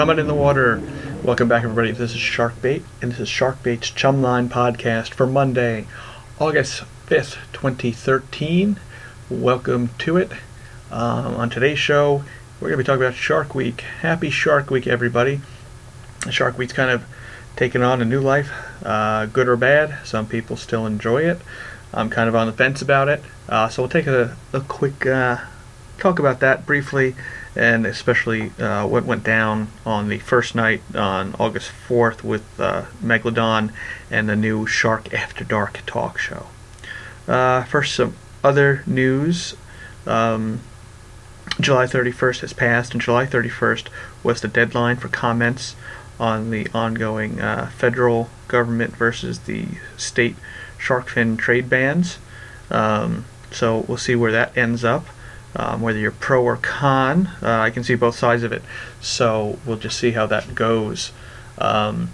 Coming in the water. Welcome back, everybody. This is Sharkbait, and this is shark Sharkbait's Chumline podcast for Monday, August 5th, 2013. Welcome to it. Um, on today's show, we're going to be talking about Shark Week. Happy Shark Week, everybody. Shark Week's kind of taken on a new life, uh, good or bad. Some people still enjoy it. I'm kind of on the fence about it. Uh, so we'll take a, a quick uh, talk about that briefly, and especially uh, what went down on the first night on August 4th with uh, Megalodon and the new Shark After Dark talk show. Uh, first, some other news. Um, July 31st has passed, and July 31st was the deadline for comments on the ongoing uh, federal government versus the state shark fin trade bans. Um, so we'll see where that ends up. Um, whether you're pro or con, uh, I can see both sides of it. So we'll just see how that goes. Um,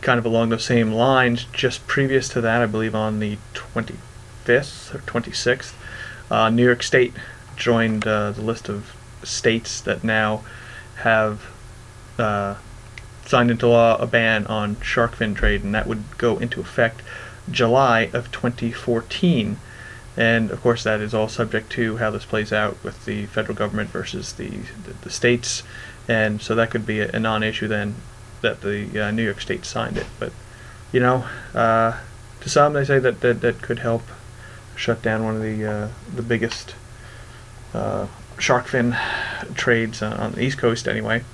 kind of along those same lines, just previous to that, I believe on the 25th or 26th, uh, New York State joined uh, the list of states that now have uh, signed into law a ban on shark fin trade, and that would go into effect July of 2014. And of course, that is all subject to how this plays out with the federal government versus the the, the states, and so that could be a, a non-issue then that the uh, New York State signed it. But you know, uh, to some they say that, that that could help shut down one of the uh, the biggest uh, shark fin trades on the East Coast anyway.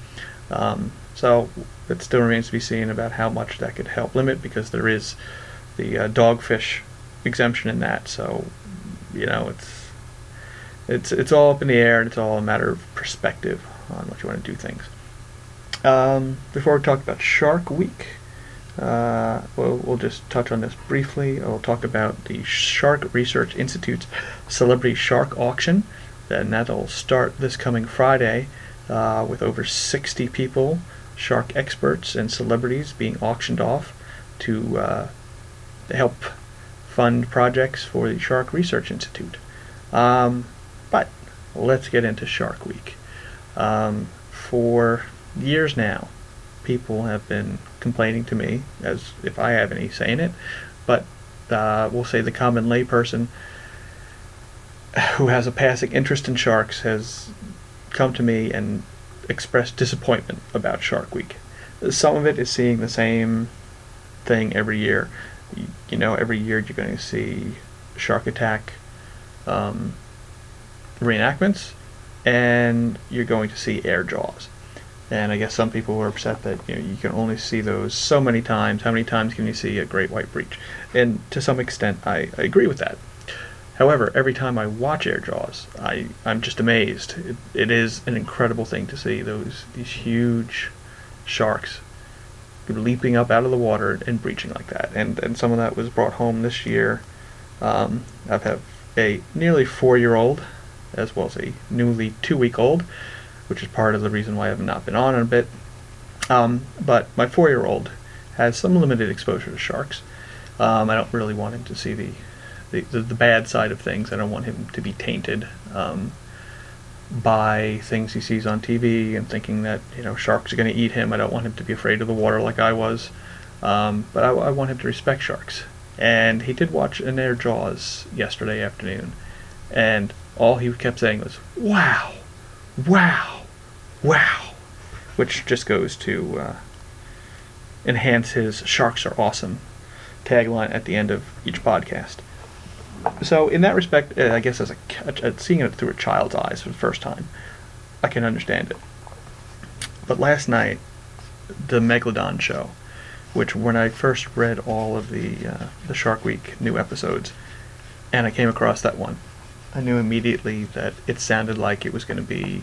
Um, so it still remains to be seen about how much that could help limit because there is the uh, dogfish exemption in that. So you know it's it's it's all up in the air and it's all a matter of perspective on what you want to do things. Um, before we talk about Shark Week, uh, we'll, we'll just touch on this briefly. I'll talk about the Shark Research Institute's Celebrity Shark Auction, and that'll start this coming Friday uh, with over 60 people, shark experts and celebrities being auctioned off to uh, help fund projects for the Shark Research Institute. Um, but let's get into Shark Week. Um, for years now, people have been complaining to me, as if I have any say in it, but uh, we'll say the common layperson who has a passing interest in sharks has come to me and expressed disappointment about Shark Week. Some of it is seeing the same thing every year. You, know, every year you're going to see Shark Attack um, reenactments, and you're going to see Air Jaws. And I guess some people were upset that you know you can only see those so many times. How many times can you see a great white breach? And to some extent, I, I agree with that. However, every time I watch Air Jaws, I, I'm just amazed. It, it is an incredible thing to see those these huge sharks leaping up out of the water and breaching like that. And and some of that was brought home this year. Um, I have a nearly four-year-old, as well as a newly two-week-old, which is part of the reason why I have not been on in a bit. Um, but my four-year-old has some limited exposure to sharks. Um, I don't really want him to see the the, the, the, bad side of things. I don't want him to be tainted um, by things he sees on TV and thinking that you know sharks are going to eat him. I don't want him to be afraid of the water like I was, um, but I, I, want him to respect sharks. And he did watch an Air Jaws yesterday afternoon, and all he kept saying was "Wow, wow, wow," which just goes to uh, enhance his "Sharks are awesome" tagline at the end of each podcast so in that respect, uh, I guess as a, a, seeing it through a child's eyes for the first time, I can understand it. But last night, the Megalodon show, which when I first read all of the uh, the Shark Week new episodes, and I came across that one, I knew immediately that it sounded like it was going to be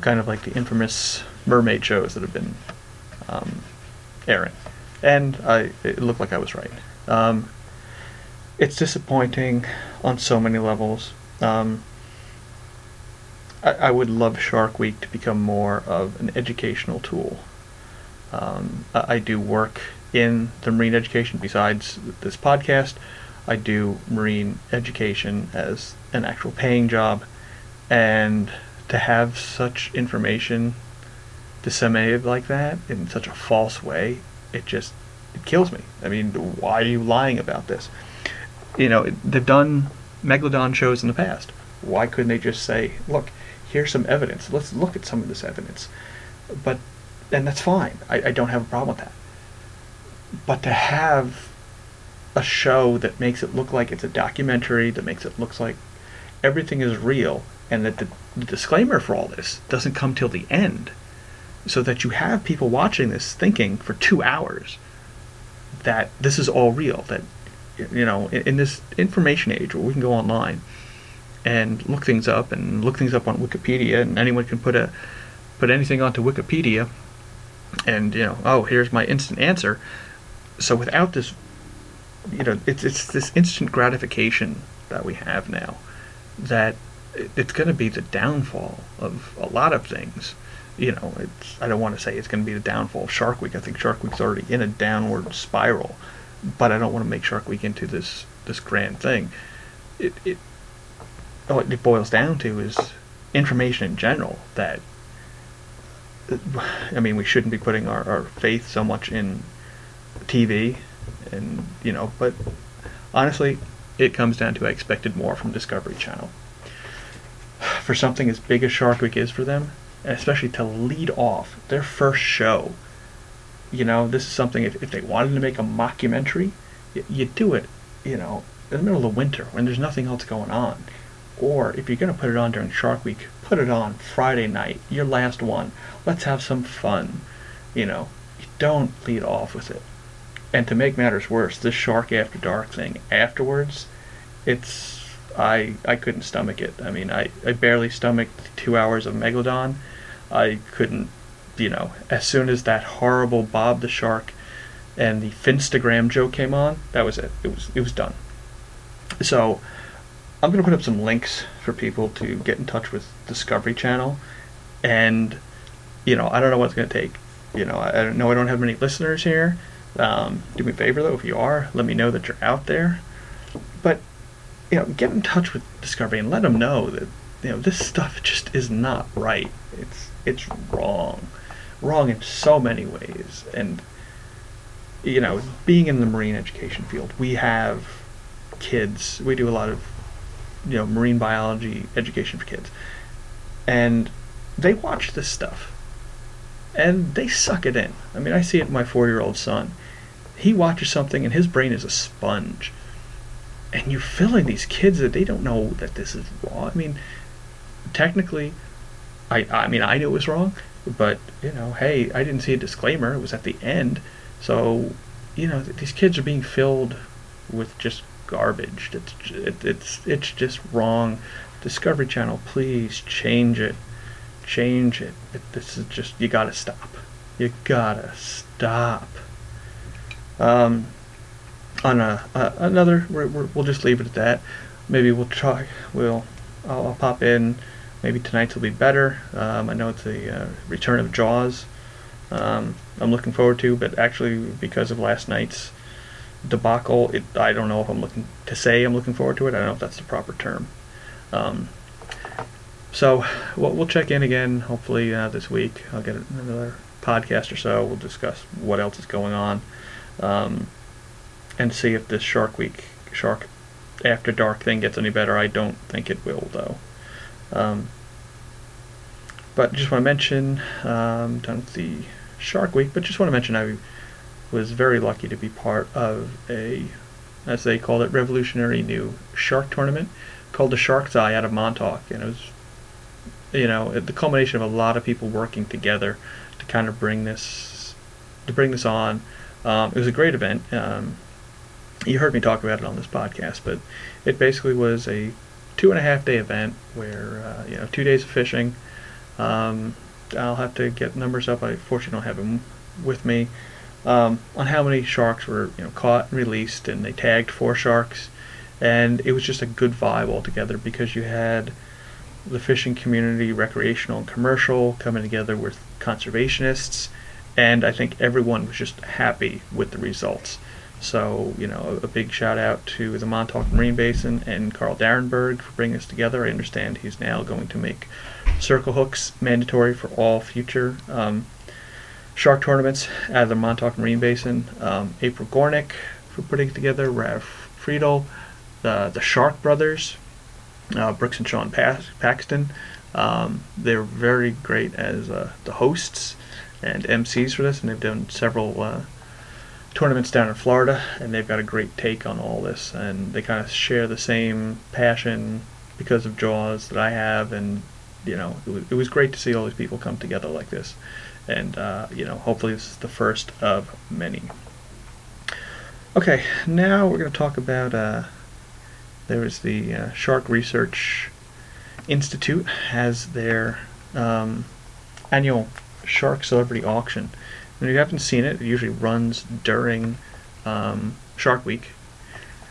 kind of like the infamous mermaid shows that have been um, airing, and I it looked like I was right. Um, it's disappointing on so many levels. Um, I, I, would love Shark Week to become more of an educational tool. Um, I, I, do work in the marine education besides this podcast. I do marine education as an actual paying job, and to have such information disseminated like that in such a false way, it just it kills me. I mean, why are you lying about this? You know, they've done megalodon shows in the past. Why couldn't they just say, "Look, here's some evidence. Let's look at some of this evidence." But and that's fine. I, I don't have a problem with that. But to have a show that makes it look like it's a documentary, that makes it look like everything is real, and that the, the disclaimer for all this doesn't come till the end, so that you have people watching this thinking for two hours that this is all real, that you know, in, in this information age where we can go online and look things up and look things up on Wikipedia, and anyone can put a put anything onto Wikipedia, and you know, oh, here's my instant answer. So without this, you know, it's it's this instant gratification that we have now that it's going to be the downfall of a lot of things. You know, it's I don't want to say it's going to be the downfall of Shark Week. I think Shark Week's already in a downward spiral, but I don't want to make Shark Week into this this grand thing. It it what it boils down to is information in general that I mean we shouldn't be putting our, our faith so much in TV and you know but honestly it comes down to I expected more from Discovery Channel for something as big as Shark Week is for them especially to lead off their first show you know this is something if, if they wanted to make a mockumentary you, you do it you know in the middle of the winter when there's nothing else going on or if you're going to put it on during Shark Week, put it on Friday night, your last one. Let's have some fun. You know, you don't lead off with it. And to make matters worse, this Shark After Dark thing afterwards, it's I I couldn't stomach it. I mean, I, I barely stomached two hours of Megalodon. I couldn't, you know, as soon as that horrible Bob the Shark and the Finstagram joke came on, that was it. It was it was done. So I'm to put up some links for people to get in touch with Discovery Channel. And, you know, I don't know what's to take. You know, I don't know I don't have many listeners here. Um, do me a favor, though, if you are, let me know that you're out there. But, you know, get in touch with Discovery and let them know that, you know, this stuff just is not right. It's, it's wrong. Wrong in so many ways. And, you know, being in the marine education field, we have kids. We do a lot of you know marine biology education for kids, and they watch this stuff, and they suck it in. I mean, I see it in my four-year-old son. He watches something, and his brain is a sponge. And you're filling these kids that they don't know that this is wrong. I mean, technically, I I mean I knew it was wrong, but you know, hey, I didn't see a disclaimer. It was at the end, so you know these kids are being filled with just garbage. It's it, it's it's just wrong. Discovery Channel, please change it. Change it. this is just you gotta stop. You gotta stop. Um, on a, another, we will just leave it at that. Maybe we'll try. We'll I'll, I'll pop in. Maybe tonight's will be better. Um, I know it's the uh, return of Jaws. Um, I'm looking forward to, but actually because of last night's debacle. It, I don't know if I'm looking to say I'm looking forward to it. I don't know if that's the proper term. Um, so we'll, we'll, check in again. Hopefully uh, this week I'll get another podcast or so. We'll discuss what else is going on, um, and see if this Shark Week Shark After Dark thing gets any better. I don't think it will though. Um, but just want to mention um, done with the Shark Week. But just want to mention I was very lucky to be part of a, as they called it, revolutionary new shark tournament called the Shark's Eye out of Montauk, and it was, you know, the culmination of a lot of people working together to kind of bring this, to bring this on. Um, it was a great event. Um, you heard me talk about it on this podcast, but it basically was a two and a half day event where uh, you know two days of fishing. Um, I'll have to get numbers up. I fortunately don't have them with me um, on how many sharks were you know caught and released, and they tagged four sharks, and it was just a good vibe altogether because you had the fishing community, recreational and commercial, coming together with conservationists, and I think everyone was just happy with the results. So, you know, a, a big shout out to the Montauk Marine Basin and Carl Darenberg for bringing us together. I understand he's now going to make circle hooks mandatory for all future um, shark tournaments out of the Montauk Marine Basin. Um, April Gornik for putting it together, Rav Friedel, the, the Shark Brothers, uh, Brooks and Sean Paxton. Um, they're very great as uh, the hosts and MCs for this, and they've done several uh, tournaments down in Florida, and they've got a great take on all this, and they kind of share the same passion because of Jaws that I have, and you know, it was, it was great to see all these people come together like this, and uh, you know, hopefully this is the first of many. Okay, now we're going to talk about. Uh, the uh, Shark Research Institute has their um, annual Shark Celebrity Auction and if you haven't seen it, it usually runs during um, Shark Week.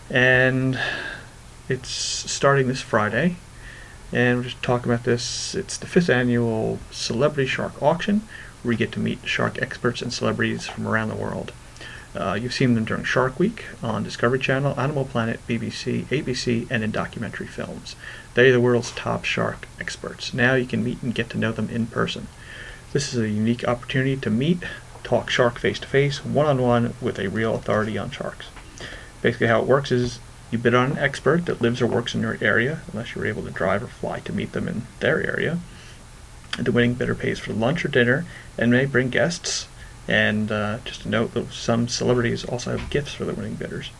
And it's starting this Friday. And we're just talking about this. It's the fifth annual Celebrity Shark Auction, where you get to meet shark experts and celebrities from around the world. Uh, you've seen them during Shark Week on Discovery Channel, Animal Planet, BBC, ABC, and in documentary films. They're the world's top shark experts. Now you can meet and get to know them in person. This is a unique opportunity to meet, talk shark face to face, one on one, with a real authority on sharks. Basically, how it works is you bid on an expert that lives or works in your area, unless you're able to drive or fly to meet them in their area. The winning bidder pays for lunch or dinner and may bring guests. And uh, just a note that some celebrities also have gifts for the winning bidders.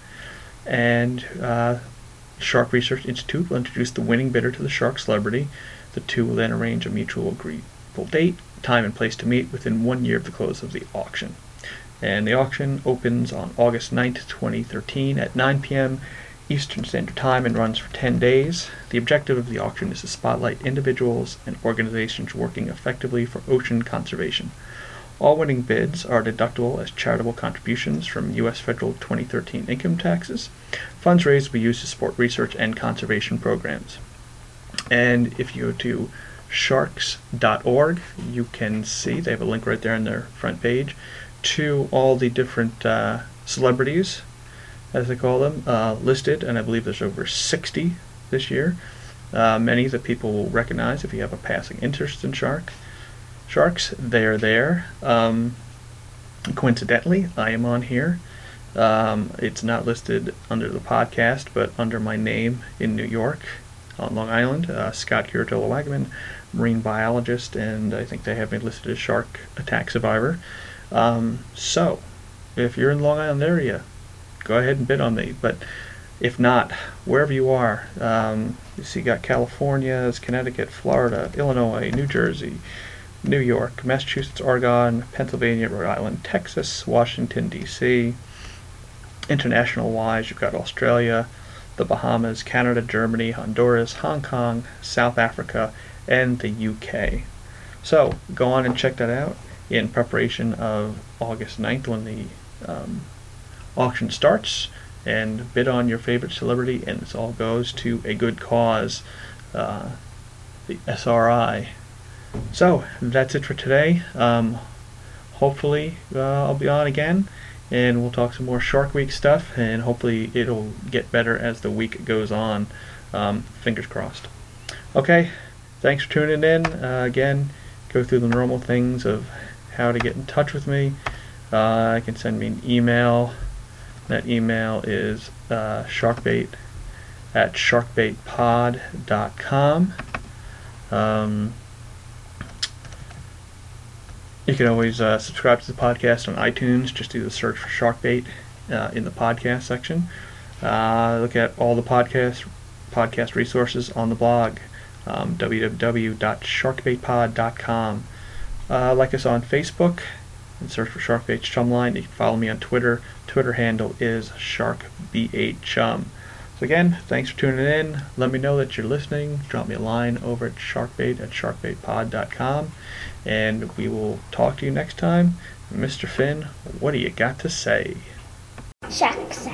And uh, Shark Research Institute will introduce the winning bidder to the shark celebrity. The two will then arrange a mutual agreeable date time and place to meet within one year of the close of the auction. And the auction opens on August 9th, 2013 at 9 p.m. Eastern Standard Time and runs for 10 days. The objective of the auction is to spotlight individuals and organizations working effectively for ocean conservation. All winning bids are deductible as charitable contributions from U.S. federal 2013 income taxes. Funds raised will be used to support research and conservation programs. And if you go to sharks.org. You can see, they have a link right there on their front page, to all the different uh, celebrities, as they call them, uh, listed, and I believe there's over 60 this year. Uh, many that people will recognize if you have a passing interest in shark. Sharks, they are there. Um, coincidentally, I am on here. Um, it's not listed under the podcast, but under my name in New York, on Long Island, uh, Scott Curatolo Wagemann marine biologist, and I think they have me listed as shark attack survivor. Um, so, if you're in the Long Island area, go ahead and bid on me. But if not, wherever you are, um, you see, you got California, Connecticut, Florida, Illinois, New Jersey, New York, Massachusetts, Oregon, Pennsylvania, Rhode Island, Texas, Washington, D.C. International wise, you've got Australia, the Bahamas, Canada, Germany, Honduras, Hong Kong, South Africa, and the UK. So go on and check that out in preparation of August 9th when the um, auction starts and bid on your favorite celebrity and this all goes to a good cause, uh, the SRI. So that's it for today. Um, hopefully uh, I'll be on again and we'll talk some more Shark Week stuff and hopefully it'll get better as the week goes on. Um, fingers crossed. Okay, thanks for tuning in. Uh, again, go through the normal things of how to get in touch with me. Uh, you can send me an email. That email is uh, sharkbait at sharkbaitpod.com. Um, you can always uh, subscribe to the podcast on iTunes. Just do the search for Sharkbait uh, in the podcast section. Uh, look at all the podcast podcast resources on the blog um, www.sharkbaitpod.com. Uh, like us on Facebook and search for Sharkbait Chumline. You can follow me on Twitter. Twitter handle is SharkB8Chum. So again, thanks for tuning in. Let me know that you're listening. Drop me a line over at sharkbait at sharkbaitpod.com. And we will talk to you next time. Mr. Finn, what do you got to say? Sharks